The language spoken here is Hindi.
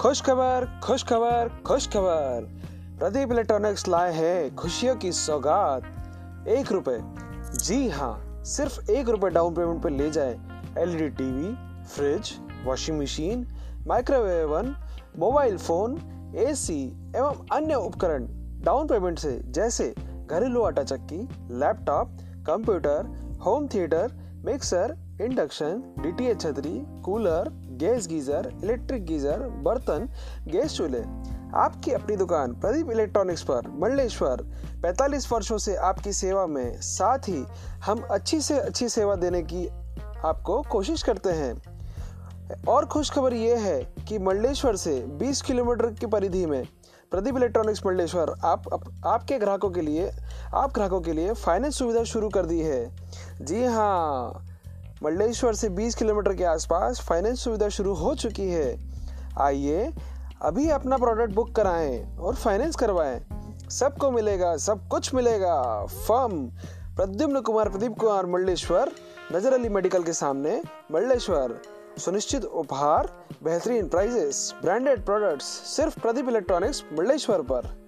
खुश खबर खुश खबर खुश खबर। प्रदीप इलेक्ट्रॉनिक्स लाए हैं खुशियों की सौगात। एक रुपए। जी हाँ सिर्फ़ एक रुपए डाउन पेमेंट पर ले जाए LED TV, fridge, washing machine, microwave oven, mobile phone, AC एवं अन्य उपकरण डाउन पेमेंट से, जैसे घरेलू आटा चक्की, laptop, computer, home theatre, mixer induction DTH छतरी cooler gas geyser electric geyser बर्तन गैस चूल्हे। आपकी अपनी दुकान प्रदीप इलेक्ट्रॉनिक्स पर मंडलेश्वर। 45 वर्षों से आपकी सेवा में साथ ही हम अच्छी से अच्छी सेवा देने की आपको कोशिश करते हैं। और खुश खबर ये है कि मंडलेश्वर से 20 किलोमीटर की परिधि में प्रदीप इलेक्ट्रॉनिक्स मंडलेश्वर आप, आप आपके ग्राहकों के लिए आप ग्राहकों के लिए फाइनेंस सुविधा शुरू कर दी है। जी हाँ मंडलेश्वर से 20 किलोमीटर के आसपास फाइनेंस सुविधा शुरू हो चुकी है। आइए अभी अपना प्रोडक्ट बुक कराएँ और फाइनेंस करवाएँ। सबको मिलेगा, सब कुछ मिलेगा। फर्म प्रद्युम्न कुमार, प्रदीप कुमार, मल्लेश्वर। नज़र अली मेडिकल के सामने, मल्लेश्वर। सुनिश्चित उपहार, बेहतरीन प्राइजेस ब्रांडेड प्रोडक्ट्स सिर्फ़ प्रदीप इलेक्ट्रॉनिक्स मल्लेश्वर पर।